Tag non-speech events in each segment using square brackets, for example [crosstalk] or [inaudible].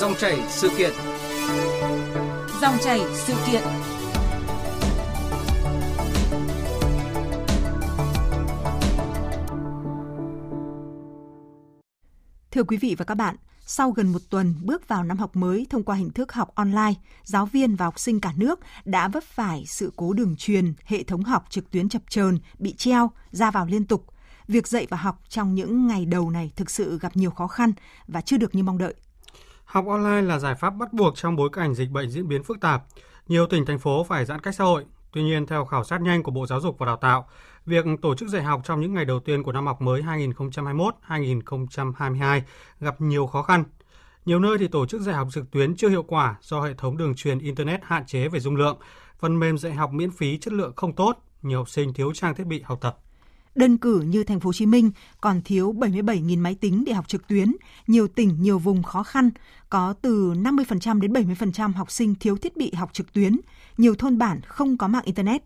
Dòng chảy sự kiện. Dòng chảy sự kiện. Thưa quý vị và các bạn, sau gần một tuần bước vào năm học mới thông qua hình thức học online, giáo viên và học sinh cả nước đã vấp phải sự cố đường truyền, hệ thống học trực tuyến chập chờn, bị treo, ra vào liên tục. Việc dạy và học trong những ngày đầu này thực sự gặp nhiều khó khăn và chưa được như mong đợi. Học online là giải pháp bắt buộc trong bối cảnh dịch bệnh diễn biến phức tạp. Nhiều tỉnh thành phố phải giãn cách xã hội. Tuy nhiên, theo khảo sát nhanh của Bộ Giáo dục và Đào tạo, việc tổ chức dạy học trong những ngày đầu tiên của năm học mới 2021-2022 gặp nhiều khó khăn. Nhiều nơi thì tổ chức dạy học trực tuyến chưa hiệu quả do hệ thống đường truyền Internet hạn chế về dung lượng, phần mềm dạy học miễn phí chất lượng không tốt, nhiều học sinh thiếu trang thiết bị học tập. Đơn cử như thành phố Hồ Chí Minh còn thiếu 77.000 máy tính để học trực tuyến, nhiều tỉnh, nhiều vùng khó khăn, có từ 50% đến 70% học sinh thiếu thiết bị học trực tuyến, nhiều thôn bản không có mạng internet.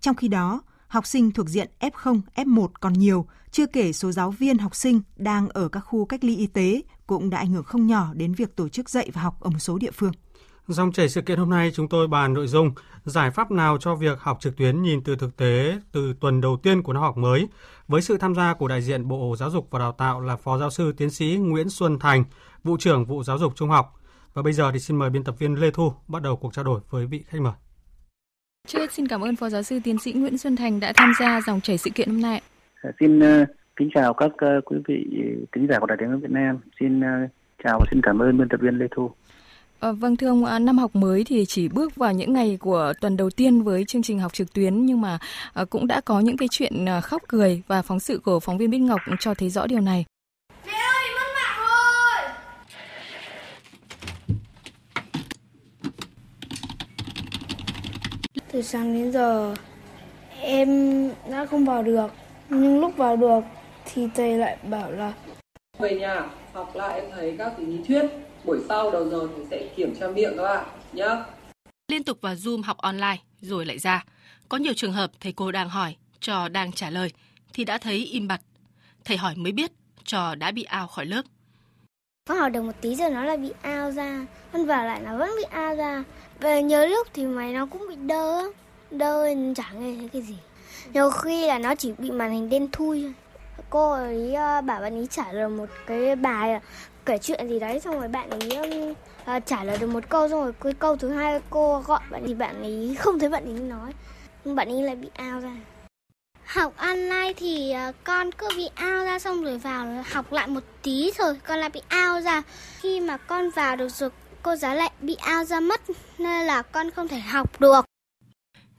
Trong khi đó, học sinh thuộc diện F0, F1 còn nhiều, chưa kể số giáo viên học sinh đang ở các khu cách ly y tế cũng đã ảnh hưởng không nhỏ đến việc tổ chức dạy và học ở một số địa phương. Dòng chảy sự kiện hôm nay chúng tôi bàn nội dung giải pháp nào cho việc học trực tuyến nhìn từ thực tế từ tuần đầu tiên của năm học mới với sự tham gia của đại diện Bộ Giáo dục và Đào tạo là Phó Giáo sư Tiến sĩ Nguyễn Xuân Thành, Vụ trưởng Vụ Giáo dục Trung học. Và bây giờ thì xin mời biên tập viên Lê Thu bắt đầu cuộc trao đổi với vị khách mời. Trước hết xin cảm ơn Phó Giáo sư Tiến sĩ Nguyễn Xuân Thành đã tham gia dòng chảy sự kiện hôm nay. Xin uh, kính chào các uh, quý vị kính giả của Đài tiếng nói Việt Nam. Xin uh, chào và xin cảm ơn biên tập viên Lê Thu. À, vâng thưa ông, năm học mới thì chỉ bước vào những ngày của tuần đầu tiên với chương trình học trực tuyến nhưng mà à, cũng đã có những cái chuyện à, khóc cười và phóng sự của phóng viên Bích Ngọc cho thấy rõ điều này. Mẹ ơi, mất mạng rồi! Từ sáng đến giờ em đã không vào được nhưng lúc vào được thì thầy lại bảo là về nhà học lại em thấy các lý thuyết buổi sau đầu giờ thì sẽ kiểm tra miệng các bạn nhé. Liên tục vào Zoom học online rồi lại ra. Có nhiều trường hợp thầy cô đang hỏi, trò đang trả lời thì đã thấy im bặt. Thầy hỏi mới biết trò đã bị ao khỏi lớp. Con học được một tí rồi nó lại bị ao ra, con vào lại nó vẫn bị ao ra. Về nhớ lúc thì mày nó cũng bị đơ, đơ chẳng nghe thấy cái gì. Nhiều khi là nó chỉ bị màn hình đen thui thôi. Cô ấy ờ, bảo bạn ấy trả lời một cái bài kể chuyện gì đấy xong rồi bạn ấy uh, trả lời được một câu xong rồi cái câu thứ hai cô gọi bạn thì bạn ấy không thấy bạn ấy nói. Nhưng bạn ấy lại bị ao ra. Học online thì uh, con cứ bị ao ra xong rồi vào học lại một tí rồi con lại bị ao ra. Khi mà con vào được rồi cô giáo lại bị ao ra mất nên là con không thể học được.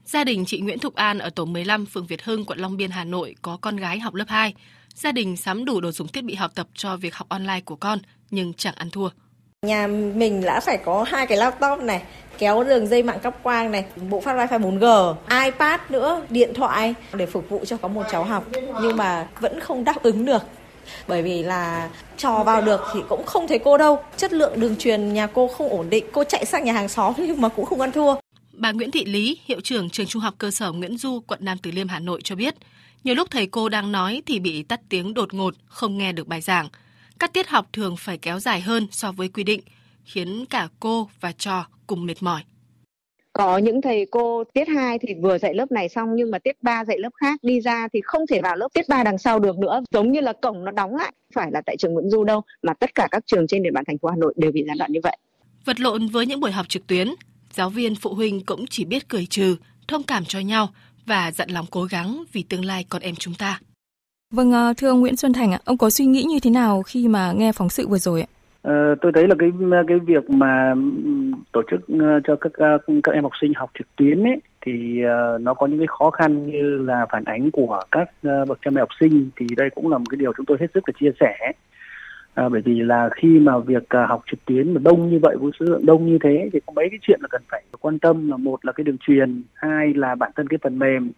Gia đình chị Nguyễn Thục An ở tổ 15 phường Việt Hưng, quận Long Biên, Hà Nội có con gái học lớp 2. Gia đình sắm đủ đồ dùng thiết bị học tập cho việc học online của con, nhưng chẳng ăn thua. Nhà mình đã phải có hai cái laptop này, kéo đường dây mạng cáp quang này, bộ phát wifi 4G, iPad nữa, điện thoại để phục vụ cho có một cháu học nhưng mà vẫn không đáp ứng được. Bởi vì là trò vào được thì cũng không thấy cô đâu. Chất lượng đường truyền nhà cô không ổn định, cô chạy sang nhà hàng xóm [laughs] nhưng mà cũng không ăn thua. Bà Nguyễn Thị Lý, hiệu trưởng trường trung học cơ sở Nguyễn Du, quận Nam Từ Liêm, Hà Nội cho biết, nhiều lúc thầy cô đang nói thì bị tắt tiếng đột ngột, không nghe được bài giảng. Các tiết học thường phải kéo dài hơn so với quy định, khiến cả cô và trò cùng mệt mỏi. Có những thầy cô tiết 2 thì vừa dạy lớp này xong nhưng mà tiết 3 dạy lớp khác đi ra thì không thể vào lớp tiết 3 đằng sau được nữa. Giống như là cổng nó đóng lại, phải là tại trường Nguyễn Du đâu mà tất cả các trường trên địa bàn thành phố Hà Nội đều bị gián đoạn như vậy. Vật lộn với những buổi học trực tuyến, giáo viên phụ huynh cũng chỉ biết cười trừ, thông cảm cho nhau và dặn lòng cố gắng vì tương lai con em chúng ta. Vâng, ờ, thưa ông Nguyễn Xuân Thành ạ, ông có suy nghĩ như thế nào khi mà nghe phóng sự vừa rồi ạ? Ờ, tôi thấy là cái cái việc mà tổ chức ờ, cho các ờ, các em học sinh học trực tuyến ấy thì uh, nó có những cái khó khăn như là phản ánh của các uh, bậc cha mẹ học sinh thì đây cũng là một cái điều chúng tôi hết sức là chia sẻ à, bởi vì là khi mà việc học trực tuyến mà đông như vậy với số lượng đông như thế thì có mấy cái chuyện là cần phải quan tâm là một là cái đường truyền hai là bản thân cái phần mềm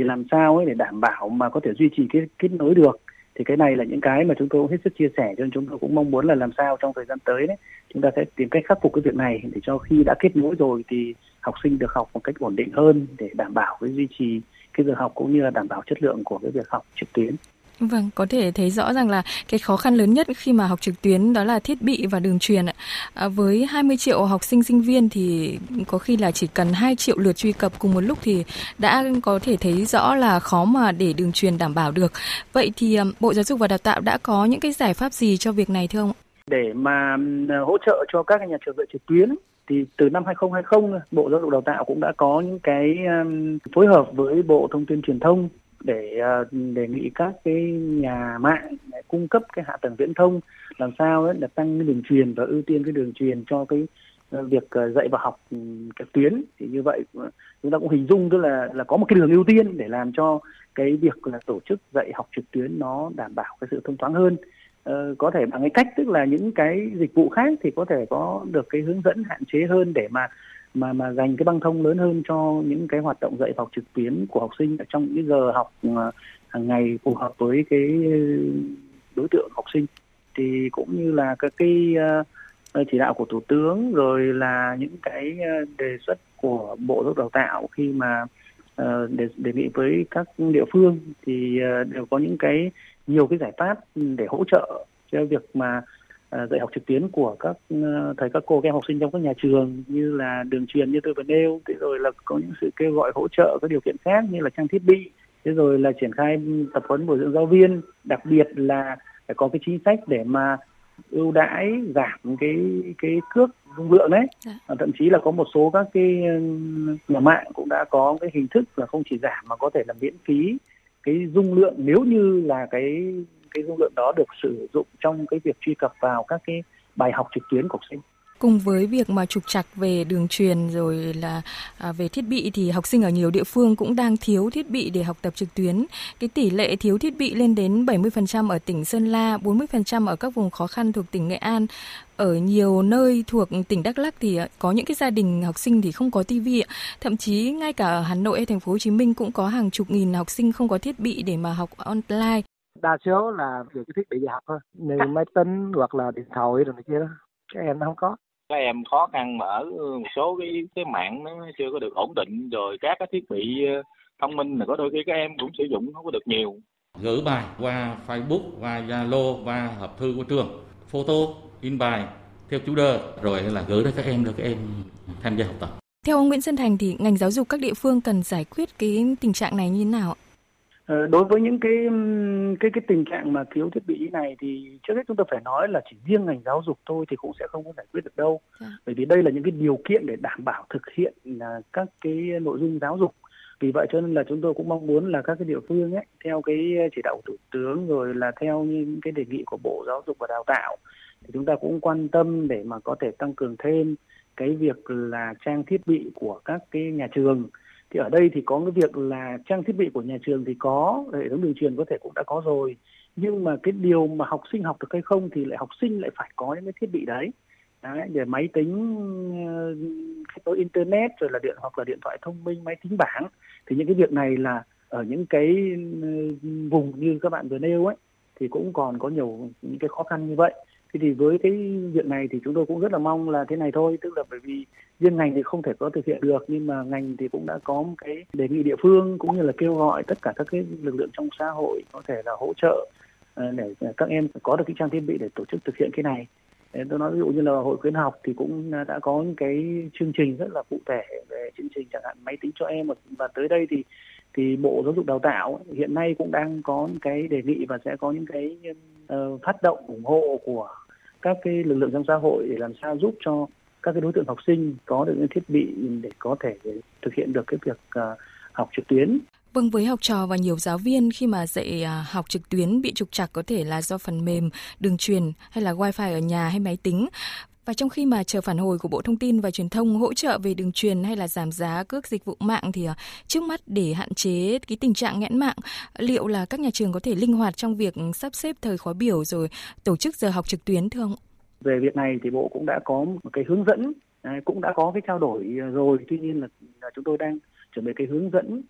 thì làm sao ấy để đảm bảo mà có thể duy trì cái kết nối được thì cái này là những cái mà chúng tôi cũng hết sức chia sẻ, cho nên chúng tôi cũng mong muốn là làm sao trong thời gian tới đấy, chúng ta sẽ tìm cách khắc phục cái việc này để cho khi đã kết nối rồi thì học sinh được học một cách ổn định hơn để đảm bảo cái duy trì cái việc học cũng như là đảm bảo chất lượng của cái việc học trực tuyến. Vâng, có thể thấy rõ rằng là cái khó khăn lớn nhất khi mà học trực tuyến đó là thiết bị và đường truyền ạ. À, với 20 triệu học sinh sinh viên thì có khi là chỉ cần 2 triệu lượt truy cập cùng một lúc thì đã có thể thấy rõ là khó mà để đường truyền đảm bảo được. Vậy thì à, Bộ Giáo dục và Đào tạo đã có những cái giải pháp gì cho việc này thưa ông? Để mà à, hỗ trợ cho các nhà trường dạy trực tuyến thì từ năm 2020 Bộ Giáo dục Đào tạo cũng đã có những cái à, phối hợp với Bộ Thông tin Truyền thông để ờ, đề nghị các cái nhà mạng cung cấp cái hạ tầng viễn thông làm sao ấy, là tăng cái đường truyền và ưu tiên cái đường truyền cho cái ờ, việc ờ, dạy và học ừ, trực tuyến. Thì như vậy chúng ta cũng hình dung tức là là có một cái đường ưu tiên để làm cho cái việc là tổ chức dạy học trực tuyến nó đảm bảo cái sự thông thoáng hơn. Ờ, có thể bằng cái cách tức là những cái dịch vụ khác thì có thể có được cái hướng dẫn hạn chế hơn để mà mà mà dành cái băng thông lớn hơn cho những cái hoạt động dạy học trực tuyến của học sinh ở trong những giờ học à, hàng ngày phù hợp với cái đối tượng học sinh. Thì cũng như là các cái à, à, chỉ đạo của thủ tướng rồi là những cái đề xuất của bộ giáo dục đào tạo khi mà đề, đề nghị với các địa phương thì đều có những cái nhiều cái giải pháp để hỗ trợ cho việc mà dạy học trực tuyến của các ờ, thầy các cô các em học sinh trong các nhà trường như là đường truyền như tôi vừa nêu. Thế rồi là có những sự kêu gọi hỗ trợ các điều kiện khác như là trang thiết bị. Thế rồi là triển khai tập huấn bồi dưỡng giáo viên. Đặc biệt là phải có cái chính sách để mà ưu đãi giảm cái cái cước dung lượng đấy. Dạ. thậm chí là có một số các cái nhà mạng cũng đã có cái hình thức là không chỉ giảm mà có thể là miễn phí cái dung lượng. Nếu như là cái cái dung lượng đó được sử dụng trong cái việc truy cập vào các cái bài học trực tuyến của học sinh cùng với việc mà trục trặc về đường truyền rồi là à, về thiết bị thì học sinh ở nhiều địa phương cũng đang thiếu thiết bị để học tập trực tuyến. Cái tỷ lệ thiếu thiết bị lên đến 70% ở tỉnh Sơn La, 40% ở các vùng khó khăn thuộc tỉnh Nghệ An. Ở nhiều nơi thuộc tỉnh Đắk Lắk thì à, có những cái gia đình học sinh thì không có tivi ạ. Thậm chí ngay cả ở Hà Nội hay thành phố Hồ Chí Minh cũng có hàng chục nghìn học sinh không có thiết bị để mà học online đa số là về cái thiết bị dạy học thôi. Như máy tính hoặc là điện thoại rồi này kia đó. Các em nó không có. Các em khó khăn ở một số cái cái mạng nó chưa có được ổn định rồi các cái thiết bị ờ, thông minh là có đôi khi các em cũng sử dụng không có được nhiều. Gửi bài qua Facebook qua Zalo qua hộp thư của trường. Photo in bài theo chủ đề rồi là gửi đến các em để các em tham gia học tập. Theo ông Nguyễn Xuân Thành thì ngành giáo dục các địa phương cần giải quyết cái tình trạng này như thế nào Ờ, đối với những cái cái cái tình trạng mà thiếu thiết bị này thì trước hết chúng ta phải nói là chỉ riêng ngành giáo dục thôi thì cũng sẽ không có giải quyết được đâu. À. bởi vì đây là những cái điều kiện để đảm bảo thực hiện là các cái nội dung giáo dục. Vì vậy cho nên là chúng tôi cũng mong muốn là các cái địa phương ấy theo cái chỉ đạo của thủ tướng rồi là theo những cái đề nghị của bộ giáo dục và đào tạo thì chúng ta cũng quan tâm để mà có thể tăng cường thêm cái việc là trang thiết bị của các cái nhà trường thì ở đây thì có cái việc là trang thiết bị của nhà trường thì có hệ thống đường truyền có thể cũng đã có rồi. Nhưng mà cái điều mà học sinh học được hay không thì lại học sinh lại phải có những cái thiết bị đấy. Đấy, để máy tính ờ, kết nối internet rồi là điện hoặc là điện thoại thông minh máy tính bảng. Thì những cái việc này là ở những cái ờ, vùng như các bạn vừa nêu ấy thì cũng còn có nhiều những cái khó khăn như vậy thế thì với cái việc này thì chúng tôi cũng rất là mong là thế này thôi tức là bởi vì riêng ngành thì không thể có thực hiện được nhưng mà ngành thì cũng đã có một cái đề nghị địa phương cũng như là kêu gọi tất cả các cái lực lượng trong xã hội có thể là hỗ trợ ờ, để các em có được cái trang thiết bị để tổ chức thực hiện cái này. Tôi nói ví dụ như là hội khuyến học thì cũng đã có những cái chương trình rất là cụ thể về chương trình chẳng hạn máy tính cho em và tới đây thì thì bộ giáo dục đào tạo hiện nay cũng đang có những cái đề nghị và sẽ có những cái uh, phát động ủng hộ của các cái lực lượng trong xã hội để làm sao giúp cho các cái đối tượng học sinh có được những thiết bị để có thể thực hiện được cái việc à, học trực tuyến. Vâng, với học trò và nhiều giáo viên khi mà dạy à, học trực tuyến bị trục trặc có thể là do phần mềm, đường truyền hay là wifi ở nhà hay máy tính. Và trong khi mà chờ phản hồi của Bộ Thông tin và Truyền thông hỗ trợ về đường truyền hay là giảm giá cước dịch vụ mạng thì ờ, trước mắt để hạn chế cái tình trạng nghẽn mạng, liệu là các nhà trường có thể linh hoạt trong việc sắp xếp thời khóa biểu rồi tổ chức giờ học trực tuyến thưa ông? Về việc này thì Bộ cũng đã có một cái hướng dẫn, à, cũng đã có cái trao đổi à, rồi. Tuy nhiên là à, chúng tôi đang chuẩn bị cái hướng dẫn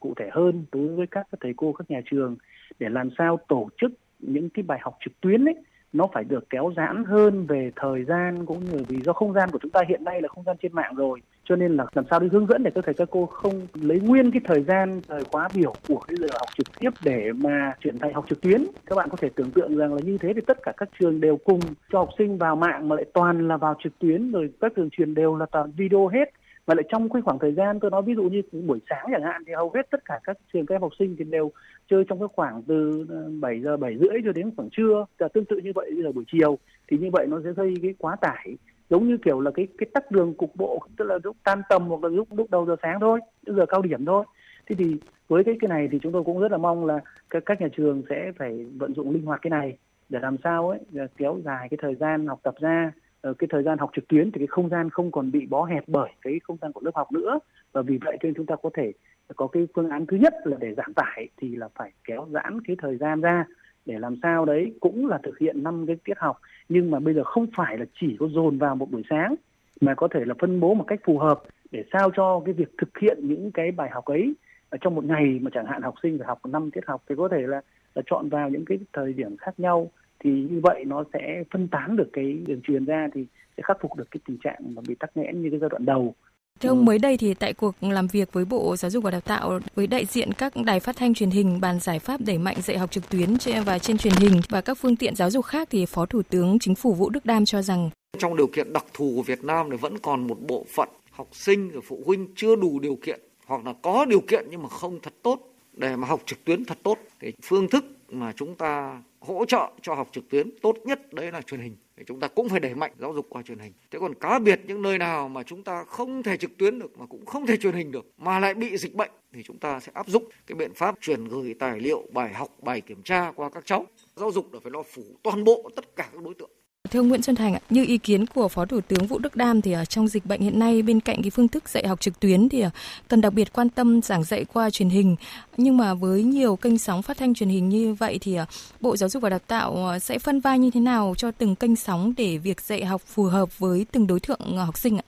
cụ thể hơn đối với các thầy cô các nhà trường để làm sao tổ chức những cái bài học trực tuyến ấy nó phải được kéo giãn hơn về thời gian cũng như vì do không gian của chúng ta hiện nay là không gian trên mạng rồi, cho nên là làm sao để hướng dẫn để các thầy các cô không lấy nguyên cái thời gian thời khóa biểu của cái giờ học trực tiếp để mà chuyển thành học trực tuyến. Các bạn có thể tưởng tượng rằng là như thế thì tất cả các trường đều cùng cho học sinh vào mạng mà lại toàn là vào trực tuyến, rồi các trường truyền đều là toàn video hết và lại trong cái khoảng thời gian tôi nói ví dụ như buổi sáng chẳng hạn thì hầu hết tất cả các trường các em học sinh thì đều chơi trong cái khoảng từ ờ, 7 giờ 7 rưỡi cho đến khoảng trưa. Và tương tự như vậy bây giờ buổi chiều thì như vậy nó sẽ gây cái quá tải. Giống như kiểu là cái cái tắc đường cục bộ tức là lúc tan tầm hoặc là lúc lúc đầu giờ sáng thôi giờ cao điểm thôi. Thế thì với cái cái này thì chúng tôi cũng rất là mong là các, các nhà trường sẽ phải vận dụng linh hoạt cái này để làm sao ấy kéo dài cái thời gian học tập ra. Ờ, cái thời gian học trực tuyến thì cái không gian không còn bị bó hẹp bởi cái không gian của lớp học nữa. Và vì vậy cho nên chúng ta có thể có cái phương án thứ nhất là để giảm tải thì là phải kéo giãn cái thời gian ra để làm sao đấy cũng là thực hiện năm cái tiết học. Nhưng mà bây giờ không phải là chỉ có dồn vào một buổi sáng mà có thể là phân bố một cách phù hợp để sao cho cái việc thực hiện những cái bài học ấy trong một ngày mà chẳng hạn học sinh phải học năm tiết học thì có thể là, là chọn vào những cái thời điểm khác nhau thì như vậy nó sẽ phân tán được cái đường truyền ra thì sẽ khắc phục được cái tình trạng mà bị tắc nghẽn như cái giai đoạn đầu. Thưa ông, mới đây thì tại cuộc làm việc với Bộ Giáo dục và Đào tạo với đại diện các đài phát thanh truyền hình bàn giải pháp đẩy mạnh dạy học trực tuyến và trên truyền hình và các phương tiện giáo dục khác thì Phó Thủ tướng Chính phủ Vũ Đức Đam cho rằng trong điều kiện đặc thù của Việt Nam thì vẫn còn một bộ phận học sinh và phụ huynh chưa đủ điều kiện hoặc là có điều kiện nhưng mà không thật tốt để mà học trực tuyến thật tốt. Thì phương thức mà chúng ta hỗ trợ cho học trực tuyến tốt nhất đấy là truyền hình thì chúng ta cũng phải đẩy mạnh giáo dục qua truyền hình. Thế còn cá biệt những nơi nào mà chúng ta không thể trực tuyến được mà cũng không thể truyền hình được mà lại bị dịch bệnh thì chúng ta sẽ áp dụng cái biện pháp truyền gửi tài liệu, bài học, bài kiểm tra qua các cháu. Giáo dục là phải lo phủ toàn bộ tất cả các đối tượng. Thưa ông Nguyễn Xuân Thành, như ý kiến của Phó Thủ tướng Vũ Đức Đam thì trong dịch bệnh hiện nay bên cạnh cái phương thức dạy học trực tuyến thì ờ, cần đặc biệt quan tâm giảng dạy qua truyền hình. Nhưng mà với nhiều kênh sóng phát thanh truyền hình như vậy thì ờ, Bộ Giáo dục và Đào tạo ờ, sẽ phân vai như thế nào cho từng kênh sóng để việc dạy học phù hợp với từng đối tượng học sinh ạ?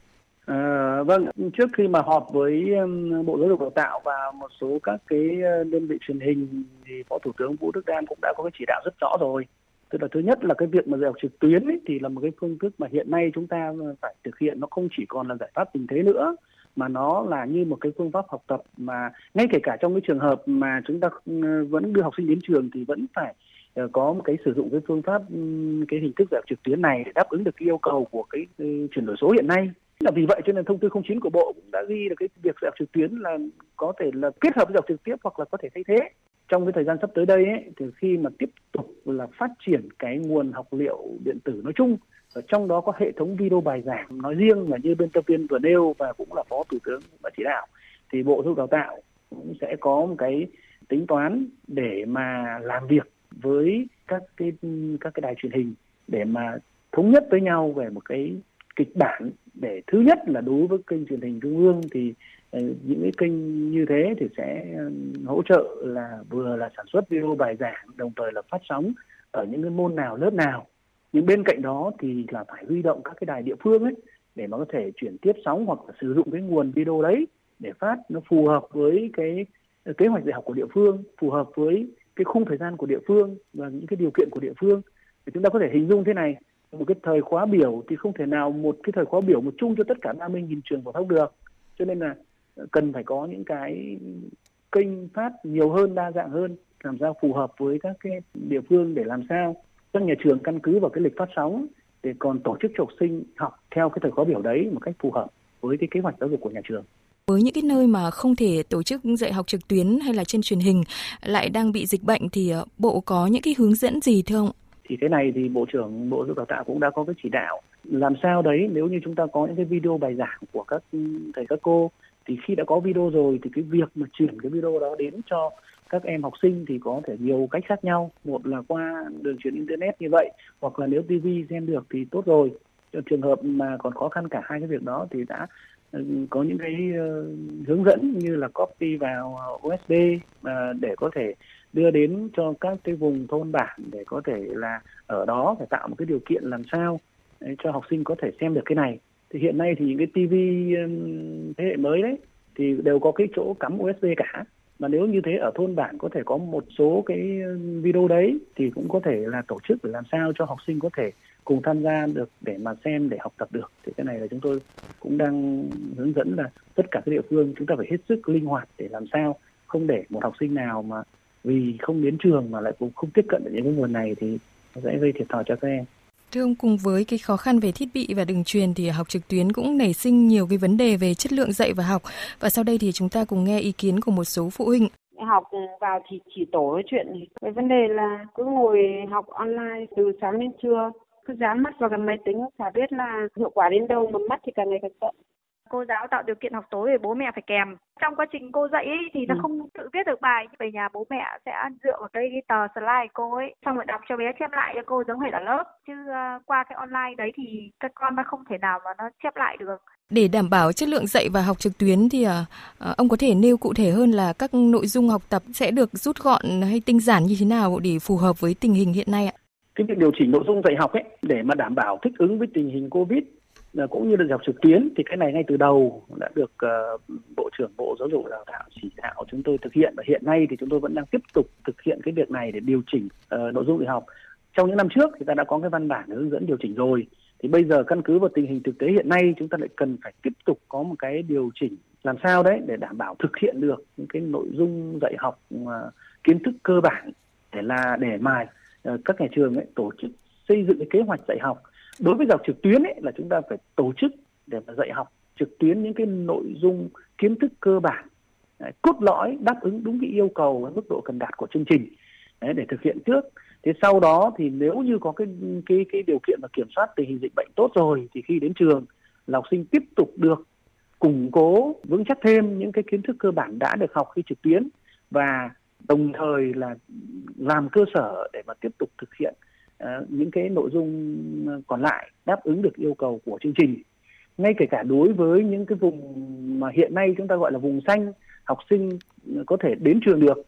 À, vâng, trước khi mà họp với Bộ Giáo dục Đào tạo và một số các cái đơn vị truyền hình thì Phó Thủ tướng Vũ Đức Đam cũng đã có cái chỉ đạo rất rõ rồi tức là thứ nhất là cái việc mà dạy học trực tuyến ấy, thì là một cái phương thức mà hiện nay chúng ta phải thực hiện nó không chỉ còn là giải pháp tình thế nữa mà nó là như một cái phương pháp học tập mà ngay kể cả trong cái trường hợp mà chúng ta ừ, vẫn đưa học sinh đến trường thì vẫn phải ờ, có một cái sử dụng cái phương pháp ừ, cái hình thức dạy học trực tuyến này để đáp ứng được cái yêu cầu của cái, ừ, chuyển đổi số hiện nay. Là vì vậy cho nên thông tư 09 của bộ cũng đã ghi được cái việc dạy học trực tuyến là có thể là kết hợp với học trực tiếp hoặc là có thể thay thế trong cái thời gian sắp tới đây ấy, thì khi mà tiếp tục là phát triển cái nguồn học liệu điện tử nói chung ở trong đó có hệ thống video bài giảng nói riêng là như bên tập viên vừa nêu và cũng là phó thủ tướng đã chỉ đạo thì bộ giáo dục đào tạo cũng sẽ có một cái tính toán để mà làm việc với các cái các cái đài truyền hình để mà thống nhất với nhau về một cái kịch bản. Để thứ nhất là đối với kênh truyền hình trung ương thì Ờ, những cái kênh như thế thì sẽ ờ, hỗ trợ là vừa là sản xuất video bài giảng, đồng thời là phát sóng ở những cái môn nào, lớp nào. Nhưng bên cạnh đó thì là phải huy động các cái đài địa phương ấy để mà có thể chuyển tiếp sóng hoặc là sử dụng cái nguồn video đấy để phát nó phù hợp với cái ờ, kế hoạch dạy học của địa phương, phù hợp với cái khung thời gian của địa phương và những cái điều kiện của địa phương. Thì chúng ta có thể hình dung thế này, một cái thời khóa biểu thì không thể nào một cái thời khóa biểu một chung cho tất cả 30.000 trường phổ thông được. Cho nên là cần phải có những cái kênh phát nhiều hơn đa dạng hơn làm sao phù hợp với các cái địa phương để làm sao các nhà trường căn cứ vào cái lịch phát sóng để còn tổ chức cho học sinh học theo cái thời khóa biểu đấy một cách phù hợp với cái kế hoạch giáo dục của nhà trường với những cái nơi mà không thể tổ chức dạy học trực tuyến hay là trên truyền hình lại đang bị dịch bệnh thì ờ, bộ có những cái hướng dẫn gì thưa ông? thì cái này thì bộ trưởng bộ giáo dục đào tạo cũng đã có cái chỉ đạo làm sao đấy nếu như chúng ta có những cái video bài giảng của các thầy các cô thì khi đã có video rồi thì cái việc mà chuyển cái video đó đến cho các em học sinh thì có thể nhiều cách khác nhau. Một là qua đường truyền internet như vậy, hoặc là nếu tv xem được thì tốt rồi. Trong trường hợp mà còn khó khăn cả hai cái việc đó thì đã ừ, có những cái ờ, hướng dẫn như là copy vào USB ờ, để có thể đưa đến cho các cái vùng thôn bản để có thể là ở đó phải tạo một cái điều kiện làm sao cho học sinh có thể xem được cái này thì hiện nay thì những cái tivi um, thế hệ mới đấy thì đều có cái chỗ cắm USB cả mà nếu như thế ở thôn bản có thể có một số cái um, video đấy thì cũng có thể là tổ chức để làm sao cho học sinh có thể cùng tham gia được, để mà xem, để học tập được thì cái này là chúng tôi cũng đang hướng dẫn là tất cả các địa phương chúng ta phải hết sức linh hoạt để làm sao không để một học sinh nào mà vì không đến trường mà lại cũng không tiếp cận được những cái nguồn này thì nó sẽ gây thiệt thòi cho các em. Thưa ông, cùng với cái khó khăn về thiết bị và đường truyền thì học trực tuyến cũng nảy sinh nhiều cái vấn đề về chất lượng dạy và học. Và sau đây thì chúng ta cùng nghe ý kiến của một số phụ huynh. Học vào thì chỉ tổ nói chuyện. Cái vấn đề là cứ ngồi học online từ sáng đến trưa, cứ dán mắt vào cái máy tính, chả biết là hiệu quả đến đâu mà mắt thì càng ngày càng sợ cô giáo tạo điều kiện học tối để bố mẹ phải kèm trong quá trình cô dạy ấy, thì nó ừ. không tự viết được bài về nhà bố mẹ sẽ dựa vào cái, tờ slide cô ấy xong rồi đọc cho bé chép lại cho cô giống hệt ở lớp chứ uh, qua cái online đấy thì các con nó không thể nào mà nó chép lại được để đảm bảo chất lượng dạy và học trực tuyến thì uh, ông có thể nêu cụ thể hơn là các nội dung học tập sẽ được rút gọn hay tinh giản như thế nào để phù hợp với tình hình hiện nay ạ? Cái việc điều chỉnh nội dung dạy học ấy để mà đảm bảo thích ứng với tình hình Covid Ờ, Ờ, cũng như là học trực tuyến thì cái này ngay từ đầu đã được uh, bộ trưởng bộ giáo dục và đào tạo chỉ đạo chúng tôi thực hiện. Và hiện nay thì chúng tôi vẫn đang tiếp tục thực hiện cái việc này để điều chỉnh uh, nội dung dạy học. Trong những năm trước thì ta đã có cái văn bản hướng dẫn điều chỉnh rồi. Thì bây giờ căn cứ vào tình hình thực tế hiện nay chúng ta lại cần phải tiếp tục có một cái điều chỉnh làm sao đấy để đảm bảo thực hiện được những cái nội dung dạy học uh, kiến thức cơ bản để là để mà uh, các nhà trường ấy tổ chức xây dựng cái kế hoạch dạy học đối với học trực tuyến ấy, là chúng ta phải tổ chức để mà dạy học trực tuyến những cái nội dung kiến thức cơ bản đấy, cốt lõi đáp ứng đúng cái yêu cầu và mức độ cần đạt của chương trình đấy, để thực hiện trước. Thế sau đó thì nếu như có cái cái cái điều kiện và kiểm soát tình hình dịch bệnh tốt rồi thì khi đến trường là học sinh tiếp tục được củng cố vững chắc thêm những cái kiến thức cơ bản đã được học khi trực tuyến và đồng thời là làm cơ sở để mà tiếp tục thực hiện Ờ, những cái nội dung ờ, còn lại đáp ứng được yêu cầu của chương trình. Ngay kể cả đối với những cái vùng mà hiện nay chúng ta gọi là vùng xanh học sinh ờ, có thể đến trường được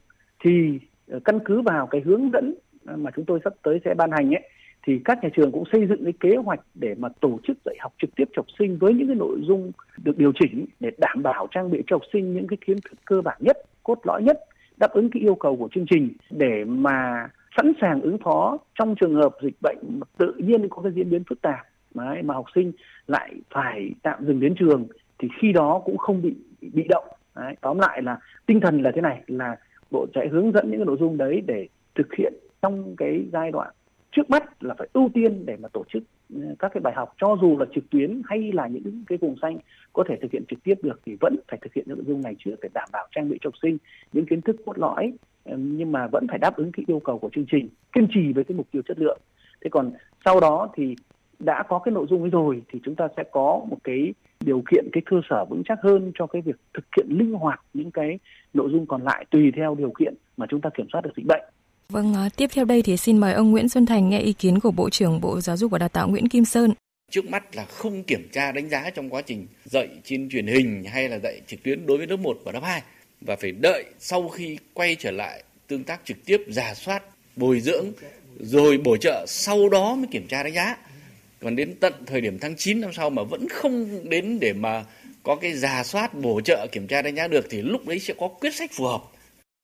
thì căn cứ vào cái hướng dẫn mà chúng tôi sắp tới sẽ ban hành ấy thì các nhà trường cũng xây dựng cái kế hoạch để mà tổ chức dạy học trực tiếp cho học sinh với những cái nội dung được điều chỉnh để đảm bảo trang bị cho học sinh những cái kiến thức cơ bản nhất, cốt lõi nhất đáp ứng cái yêu cầu của chương trình. Để mà sẵn sàng ứng phó trong trường hợp dịch bệnh tự nhiên có cái diễn biến phức tạp. Đấy, mà học sinh lại phải tạm dừng đến trường thì khi đó cũng không bị bị động. Đấy, tóm lại là tinh thần là thế này là bộ sẽ hướng dẫn những cái nội dung đấy để thực hiện trong cái giai đoạn trước mắt là phải ưu tiên để mà tổ chức ừ, các cái bài học. Cho dù là trực tuyến hay là những cái vùng xanh có thể thực hiện trực tiếp được thì vẫn phải thực hiện những nội dung này trước để đảm bảo trang bị cho học sinh những kiến thức cốt lõi nhưng mà vẫn phải đáp ứng cái yêu cầu của chương trình kiên trì với cái mục tiêu chất lượng thế còn sau đó thì đã có cái nội dung ấy rồi thì chúng ta sẽ có một cái điều kiện cái cơ sở vững chắc hơn cho cái việc thực hiện linh hoạt những cái nội dung còn lại tùy theo điều kiện mà chúng ta kiểm soát được dịch bệnh. Vâng, ờ, tiếp theo đây thì xin mời ông Nguyễn Xuân Thành nghe ý kiến của Bộ trưởng Bộ Giáo dục và Đào tạo Nguyễn Kim Sơn. Trước mắt là không kiểm tra đánh giá trong quá trình dạy trên truyền hình hay là dạy trực tuyến đối với lớp 1 và lớp 2 và phải đợi sau khi quay trở lại tương tác trực tiếp giả soát, bồi dưỡng, rồi bổ trợ, sau đó mới kiểm tra đánh giá. Còn đến tận thời điểm tháng 9 năm sau mà vẫn không đến để mà có cái giả soát, bổ trợ, kiểm tra đánh giá được thì lúc đấy sẽ có quyết sách phù hợp.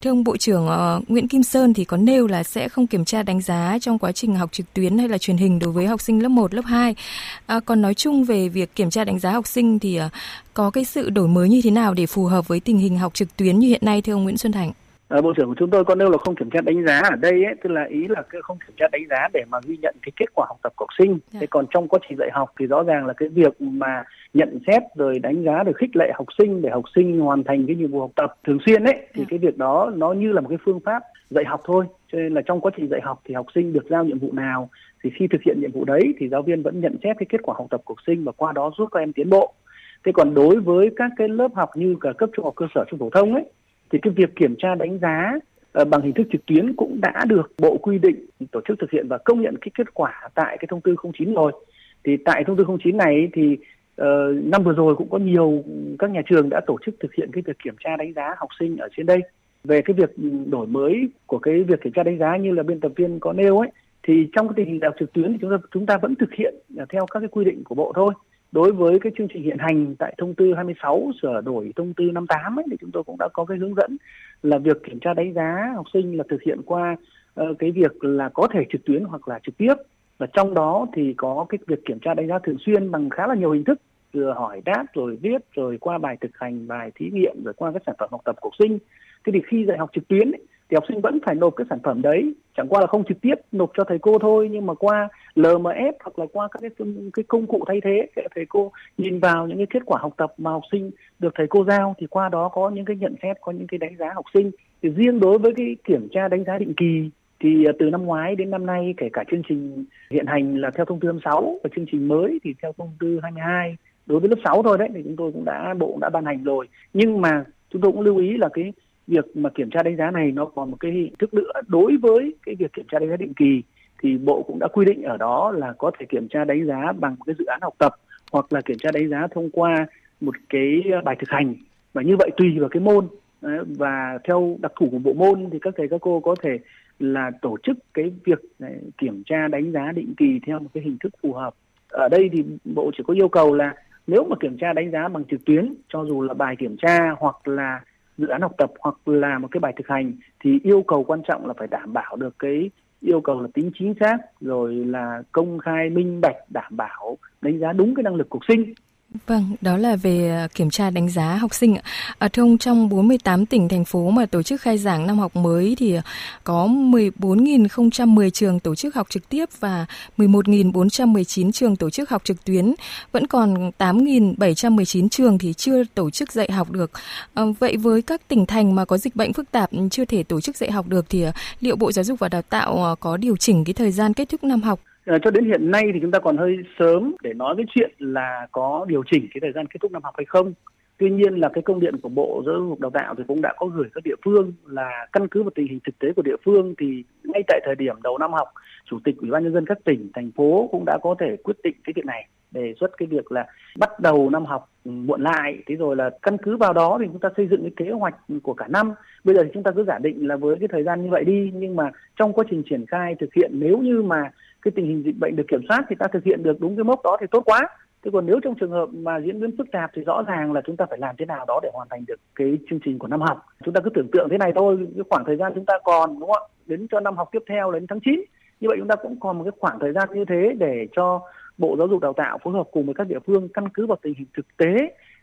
Thưa ông Bộ trưởng uh, Nguyễn Kim Sơn thì có nêu là sẽ không kiểm tra đánh giá trong quá trình học trực tuyến hay là truyền hình đối với học sinh lớp 1, lớp 2. À, còn nói chung về việc kiểm tra đánh giá học sinh thì uh, có cái sự đổi mới như thế nào để phù hợp với tình hình học trực tuyến như hiện nay thưa ông Nguyễn Xuân Thành? À, Bộ trưởng của chúng tôi có nêu là không kiểm tra đánh giá ở đây ấy, tức là ý là không kiểm tra đánh giá để mà ghi nhận cái kết quả học tập của học sinh. Dạ. Thế còn trong quá trình dạy học thì rõ ràng là cái việc mà nhận xét rồi đánh giá rồi khích lệ học sinh để học sinh hoàn thành cái nhiệm vụ học tập thường xuyên ấy thì. Dạ. cái việc đó nó như là một cái phương pháp dạy học thôi. Cho nên là trong quá trình dạy học thì học sinh được giao nhiệm vụ nào thì khi thực hiện nhiệm vụ đấy thì giáo viên vẫn nhận xét cái kết quả học tập của học sinh và qua đó giúp các em tiến bộ. Thế còn đối với các cái lớp học như cả cấp trung học cơ sở trung phổ thông ấy thì cái việc kiểm tra đánh giá ờ, bằng hình thức trực tuyến cũng đã được bộ quy định tổ chức thực hiện và công nhận cái kết quả tại cái thông tư 09 rồi. Thì tại thông tư 09 này thì uh, năm vừa rồi cũng có nhiều các nhà trường đã tổ chức thực hiện cái việc kiểm tra đánh giá học sinh ở trên đây. Về cái việc đổi mới của cái việc kiểm tra đánh giá như là biên tập viên có nêu ấy thì trong cái tình hình học trực tuyến thì chúng ta chúng ta vẫn thực hiện theo các cái quy định của bộ thôi đối với cái chương trình hiện hành tại thông tư 26 sửa đổi thông tư 58 ấy, thì chúng tôi cũng đã có cái hướng dẫn là việc kiểm tra đánh giá học sinh là thực hiện qua uh, cái việc là có thể trực tuyến hoặc là trực tiếp. Và trong đó thì có cái việc kiểm tra đánh giá thường xuyên bằng khá là nhiều hình thức từ hỏi đáp rồi viết rồi qua bài thực hành bài thí nghiệm rồi qua các sản phẩm học tập của học sinh. Thế thì khi dạy học trực tuyến ấy, thì học sinh vẫn phải nộp cái sản phẩm đấy. Chẳng qua là không trực tiếp nộp cho thầy cô thôi, nhưng mà qua LMS hoặc là qua các cái cái công cụ thay thế để thầy cô nhìn vào những cái kết quả học tập mà học sinh được thầy cô giao, thì qua đó có những cái nhận xét, có những cái đánh giá học sinh. Thì riêng đối với cái kiểm tra đánh giá định kỳ, thì à, từ năm ngoái đến năm nay, kể cả chương trình hiện hành là theo thông tư 26 và chương trình mới thì theo thông tư 22 đối với lớp 6 thôi đấy, thì chúng tôi cũng đã, bộ cũng đã ban hành rồi. Nhưng mà chúng tôi cũng lưu ý là cái việc mà kiểm tra đánh giá này nó còn một cái hình thức nữa. Đối với cái việc kiểm tra đánh giá định kỳ thì bộ cũng đã quy định ở đó là có thể kiểm tra đánh giá bằng một cái dự án học tập hoặc là kiểm tra đánh giá thông qua một cái bài thực hành. Và như vậy tùy vào cái môn. Và theo đặc thù của bộ môn thì các thầy các cô có thể là tổ chức cái việc này, kiểm tra đánh giá định kỳ theo một cái hình thức phù hợp. Ở đây thì bộ chỉ có yêu cầu là nếu mà kiểm tra đánh giá bằng trực tuyến cho dù là bài kiểm tra hoặc là dự án học tập hoặc là một cái bài thực hành thì yêu cầu quan trọng là phải đảm bảo được cái yêu cầu là tính chính xác, rồi là công khai minh bạch, đảm bảo đánh giá đúng cái năng lực cuộc học sinh. Vâng, đó là về à, kiểm tra đánh giá học sinh ạ. À, thưa ông, trong 48 tỉnh, thành phố mà tổ chức khai giảng năm học mới thì à, có 14.010 trường tổ chức học trực tiếp và 11.419 trường tổ chức học trực tuyến. Vẫn còn 8.719 trường thì chưa tổ chức dạy học được. À, vậy với các tỉnh thành mà có dịch bệnh phức tạp chưa thể tổ chức dạy học được thì à, liệu Bộ Giáo dục và Đào tạo có điều chỉnh cái thời gian kết thúc năm học Ờ, cho đến hiện nay thì chúng ta còn hơi sớm để nói cái chuyện là có điều chỉnh cái thời gian kết thúc năm học hay không. Tuy nhiên là cái công điện của Bộ Giáo dục Đào tạo thì cũng đã có gửi các địa phương là căn cứ vào tình hình thực tế của địa phương thì ngay tại thời điểm đầu năm học, Chủ tịch Ủy ban nhân dân các tỉnh, thành phố cũng đã có thể quyết định cái việc này đề xuất cái việc là bắt đầu năm học ừ, muộn lại thế rồi là căn cứ vào đó thì chúng ta xây dựng cái kế hoạch của cả năm bây giờ thì chúng ta cứ giả định là với cái thời gian như vậy đi nhưng mà trong quá trình triển khai thực hiện nếu như mà cái tình hình dịch bệnh được kiểm soát thì ta thực hiện được đúng cái mốc đó thì tốt quá. Thế còn nếu trong trường hợp mà diễn biến phức tạp thì rõ ràng là chúng ta phải làm thế nào đó để hoàn thành được cái chương trình của năm học. Chúng ta cứ tưởng tượng thế này thôi, cái khoảng thời gian chúng ta còn, đúng không ạ? Đến cho năm học tiếp theo, đến tháng 9 như vậy chúng ta cũng còn một cái khoảng thời gian như thế để cho bộ giáo dục đào tạo phối hợp cùng với các địa phương căn cứ vào tình hình thực tế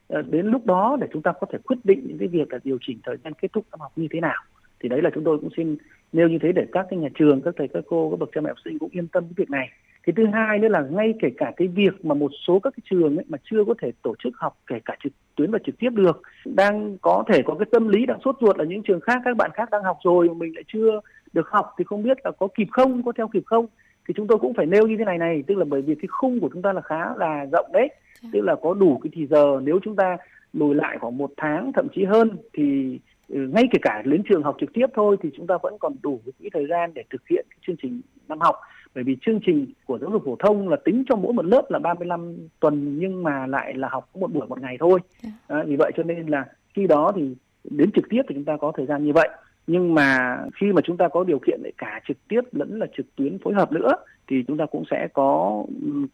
ờ, đến lúc đó để chúng ta có thể quyết định những cái việc là điều chỉnh thời gian kết thúc năm học như thế nào. Thì đấy là chúng tôi cũng xin nêu như thế để các cái nhà trường các thầy các cô các bậc cha mẹ học sinh cũng yên tâm cái việc này. Cái thứ hai nữa là ngay kể cả cái việc mà một số các cái trường ấy mà chưa có thể tổ chức học kể cả trực tuyến và trực tiếp được đang có thể có cái tâm lý đang sốt ruột là những trường khác các bạn khác đang học rồi mà mình lại chưa được học thì không biết là có kịp không có theo kịp không. Thì chúng tôi cũng phải nêu như thế này này tức là bởi vì cái khung của chúng ta là khá là rộng đấy. Tức là có đủ cái thì giờ nếu chúng ta lùi lại khoảng một tháng thậm chí hơn thì ngay kể cả đến trường học trực tiếp thôi thì chúng ta vẫn còn đủ cái thời gian để thực hiện cái chương trình năm học. Bởi vì chương trình của giáo dục phổ thông là tính cho mỗi một lớp là 35 tuần nhưng mà lại là học một buổi một ngày thôi. À, vì vậy cho nên là khi đó thì đến trực tiếp thì chúng ta có thời gian như vậy. Nhưng mà khi mà chúng ta có điều kiện để cả trực tiếp lẫn là trực tuyến phối hợp nữa thì chúng ta cũng sẽ có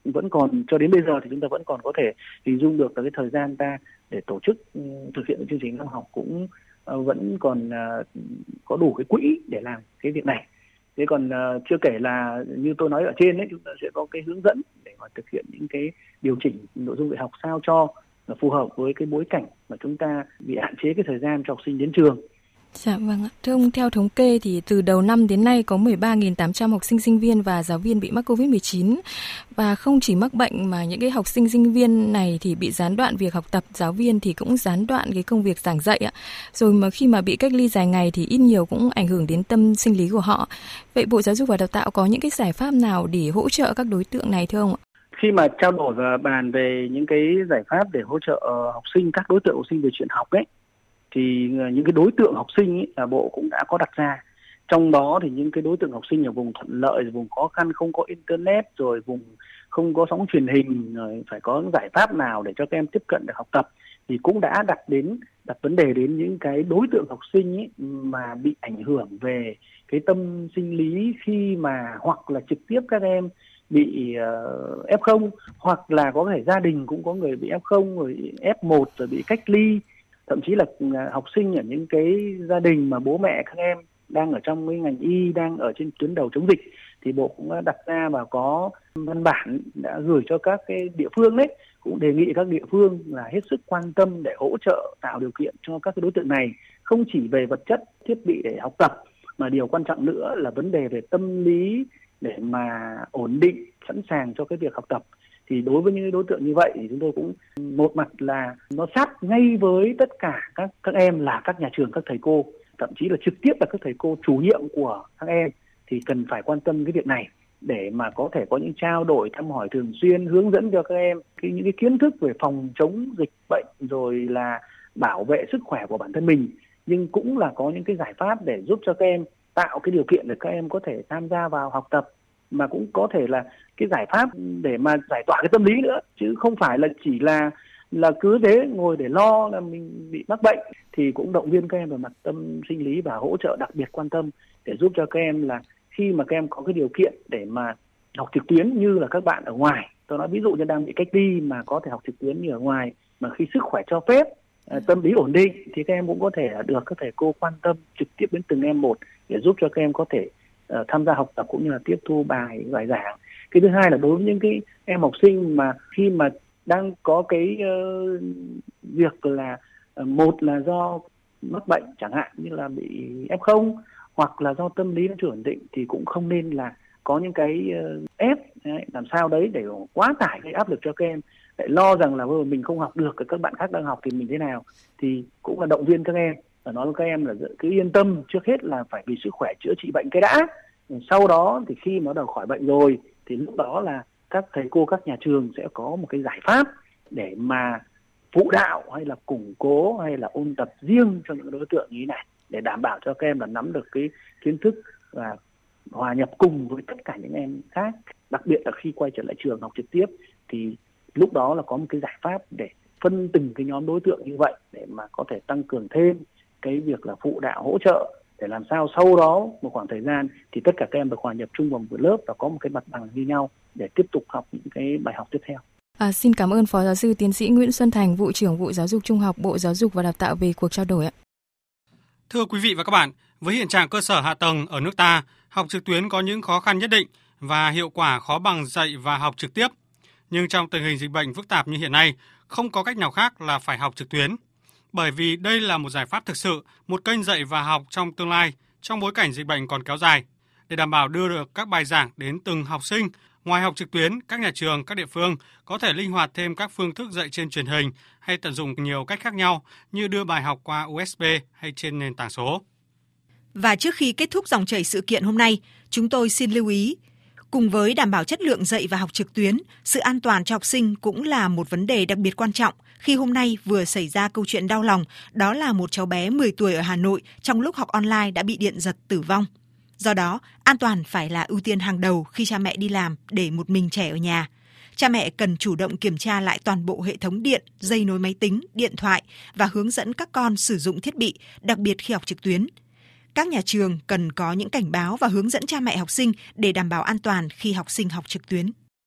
vẫn còn cho đến bây giờ thì chúng ta vẫn còn có thể hình dung được là cái thời gian ta để tổ chức thực hiện chương trình năm học cũng Ờ, vẫn còn ờ, có đủ cái quỹ để làm cái việc này. Thế còn uh, chưa kể là như tôi nói ở trên đấy chúng ta sẽ có cái hướng dẫn để mà thực hiện những cái điều chỉnh nội dung dạy học sao cho phù hợp với cái bối cảnh mà chúng ta bị hạn chế cái thời gian cho học sinh đến trường. Dạ vâng ạ. Thưa ông, theo thống kê thì từ đầu năm đến nay có 13.800 học sinh sinh viên và giáo viên bị mắc Covid-19 và không chỉ mắc bệnh mà những cái học sinh sinh viên này thì bị gián đoạn việc học tập, giáo viên thì cũng gián đoạn cái công việc giảng dạy ạ. Rồi mà khi mà bị cách ly dài ngày thì ít nhiều cũng ảnh hưởng đến tâm sinh lý của họ. Vậy Bộ Giáo dục và Đào tạo có những cái giải pháp nào để hỗ trợ các đối tượng này thưa ông ạ? Khi mà trao đổi và bàn về những cái giải pháp để hỗ trợ học sinh, các đối tượng học sinh về chuyện học ấy thì ờ, những cái đối tượng học sinh ấy, là bộ cũng đã có đặt ra. Trong đó thì những cái đối tượng học sinh ở vùng thuận lợi vùng khó khăn không có internet rồi vùng không có sóng truyền hình rồi phải có giải pháp nào để cho các em tiếp cận được học tập thì cũng đã đặt đến đặt vấn đề đến những cái đối tượng học sinh ấy mà bị ảnh hưởng về cái tâm sinh lý khi mà hoặc là trực tiếp các em bị ờ, uh, F0 hoặc là có thể gia đình cũng có người bị F0 rồi F1 rồi bị cách ly thậm chí là à, học sinh ở những cái gia đình mà bố mẹ các em đang ở trong cái ngành y, đang ở trên tuyến đầu chống dịch thì bộ cũng đã đặt ra và có văn bản đã gửi cho các cái địa phương đấy, cũng đề nghị các địa phương là hết sức quan tâm để hỗ trợ tạo điều kiện cho các cái đối tượng này không chỉ về vật chất, thiết bị để học tập, mà điều quan trọng nữa là vấn đề về tâm lý để mà ổn định, sẵn sàng cho cái việc học tập thì đối với những đối tượng như vậy thì chúng tôi cũng, một mặt là nó sát ngay với tất cả các các em là các nhà trường, các thầy cô, thậm chí là trực tiếp là các thầy cô chủ nhiệm của các em, thì cần phải quan tâm cái việc này để mà có thể có những trao đổi, thăm hỏi thường xuyên, hướng dẫn cho các em cái, những cái kiến thức về phòng chống dịch bệnh, rồi là bảo vệ sức khỏe của bản thân mình. Nhưng cũng là có những cái giải pháp để giúp cho các em tạo cái điều kiện để các em có thể tham gia vào học tập mà cũng có thể là cái giải pháp để mà giải tỏa cái tâm lý nữa. Chứ không phải là chỉ là là cứ thế ngồi để lo là mình bị mắc bệnh. Thì cũng động viên các em về mặt tâm sinh lý và hỗ trợ đặc biệt quan tâm để giúp cho các em là khi mà các em có cái điều kiện để mà học trực tuyến như là các bạn ở ngoài. Tôi nói ví dụ như đang bị cách ly mà có thể học trực tuyến như ở ngoài mà khi sức khỏe cho phép ờ, tâm lý ổn định thì các em cũng có thể được các thầy cô quan tâm trực tiếp đến từng em một để giúp cho các em có thể uh, tham gia học tập cũng như là tiếp thu bài bài giảng. Cái thứ hai là đối với những cái em học sinh mà khi mà đang có cái uh, việc là uh, một là do mắc bệnh chẳng hạn như là bị f không hoặc là do tâm lý nó chưa ổn định thì cũng không nên là có những cái uh, ép đấy, làm sao đấy để quá tải cái áp lực cho các em. Lại lo rằng là mình không học được các bạn khác đang học thì mình thế nào? Thì cũng là động viên các em và nói với các em là cứ yên tâm, trước hết là phải vì sức khỏe chữa trị bệnh cái đã. Sau đó thì khi nó đã khỏi bệnh rồi, thì lúc đó là các thầy cô, các nhà trường sẽ có một cái giải pháp để mà phụ đạo hay là củng cố hay là ôn tập riêng cho những đối tượng như thế này, để đảm bảo cho các em là nắm được cái kiến thức và hòa nhập cùng với tất cả những em khác. Đặc biệt là khi quay trở lại trường học trực tiếp, thì lúc đó là có một cái giải pháp để phân từng cái nhóm đối tượng như vậy để mà có thể tăng cường thêm cái việc là phụ đạo hỗ trợ để làm sao sau đó một khoảng thời gian thì tất cả các em được hòa nhập chung vào một lớp và có một cái mặt bằng như nhau để tiếp tục học những cái bài học tiếp theo. À, xin cảm ơn Phó Giáo sư Tiến sĩ Nguyễn Xuân Thành, vụ trưởng vụ Giáo dục Trung học Bộ Giáo dục và Đào tạo về cuộc trao đổi ạ. Thưa quý vị và các bạn, với hiện trạng cơ sở hạ tầng ở nước ta, học trực tuyến có những khó khăn nhất định và hiệu quả khó bằng dạy và học trực tiếp. Nhưng trong tình hình dịch bệnh phức tạp như hiện nay, không có cách nào khác là phải học trực tuyến. Bởi vì đây là một giải pháp thực sự, một kênh dạy và học trong tương lai, trong bối cảnh dịch bệnh còn kéo dài. Để đảm bảo đưa được các bài giảng đến từng học sinh, ngoài học trực tuyến, các nhà trường, các địa phương có thể linh hoạt thêm các phương thức dạy trên truyền hình hay tận dụng nhiều cách khác nhau như đưa bài học qua USB hay trên nền tảng số. Và trước khi kết thúc dòng chảy sự kiện hôm nay, chúng tôi xin lưu ý, cùng với đảm bảo chất lượng dạy và học trực tuyến, sự an toàn cho học sinh cũng là một vấn đề đặc biệt quan trọng khi hôm nay vừa xảy ra câu chuyện đau lòng, đó là một cháu bé 10 tuổi ở Hà Nội trong lúc học online đã bị điện giật tử vong. Do đó, an toàn phải là ưu tiên hàng đầu khi cha mẹ đi làm để một mình trẻ ở nhà. Cha mẹ cần chủ động kiểm tra lại toàn bộ hệ thống điện, dây nối máy tính, điện thoại và hướng dẫn các con sử dụng thiết bị, đặc biệt khi học trực tuyến. Các nhà trường cần có những cảnh báo và hướng dẫn cha mẹ học sinh để đảm bảo an toàn khi học sinh học trực tuyến.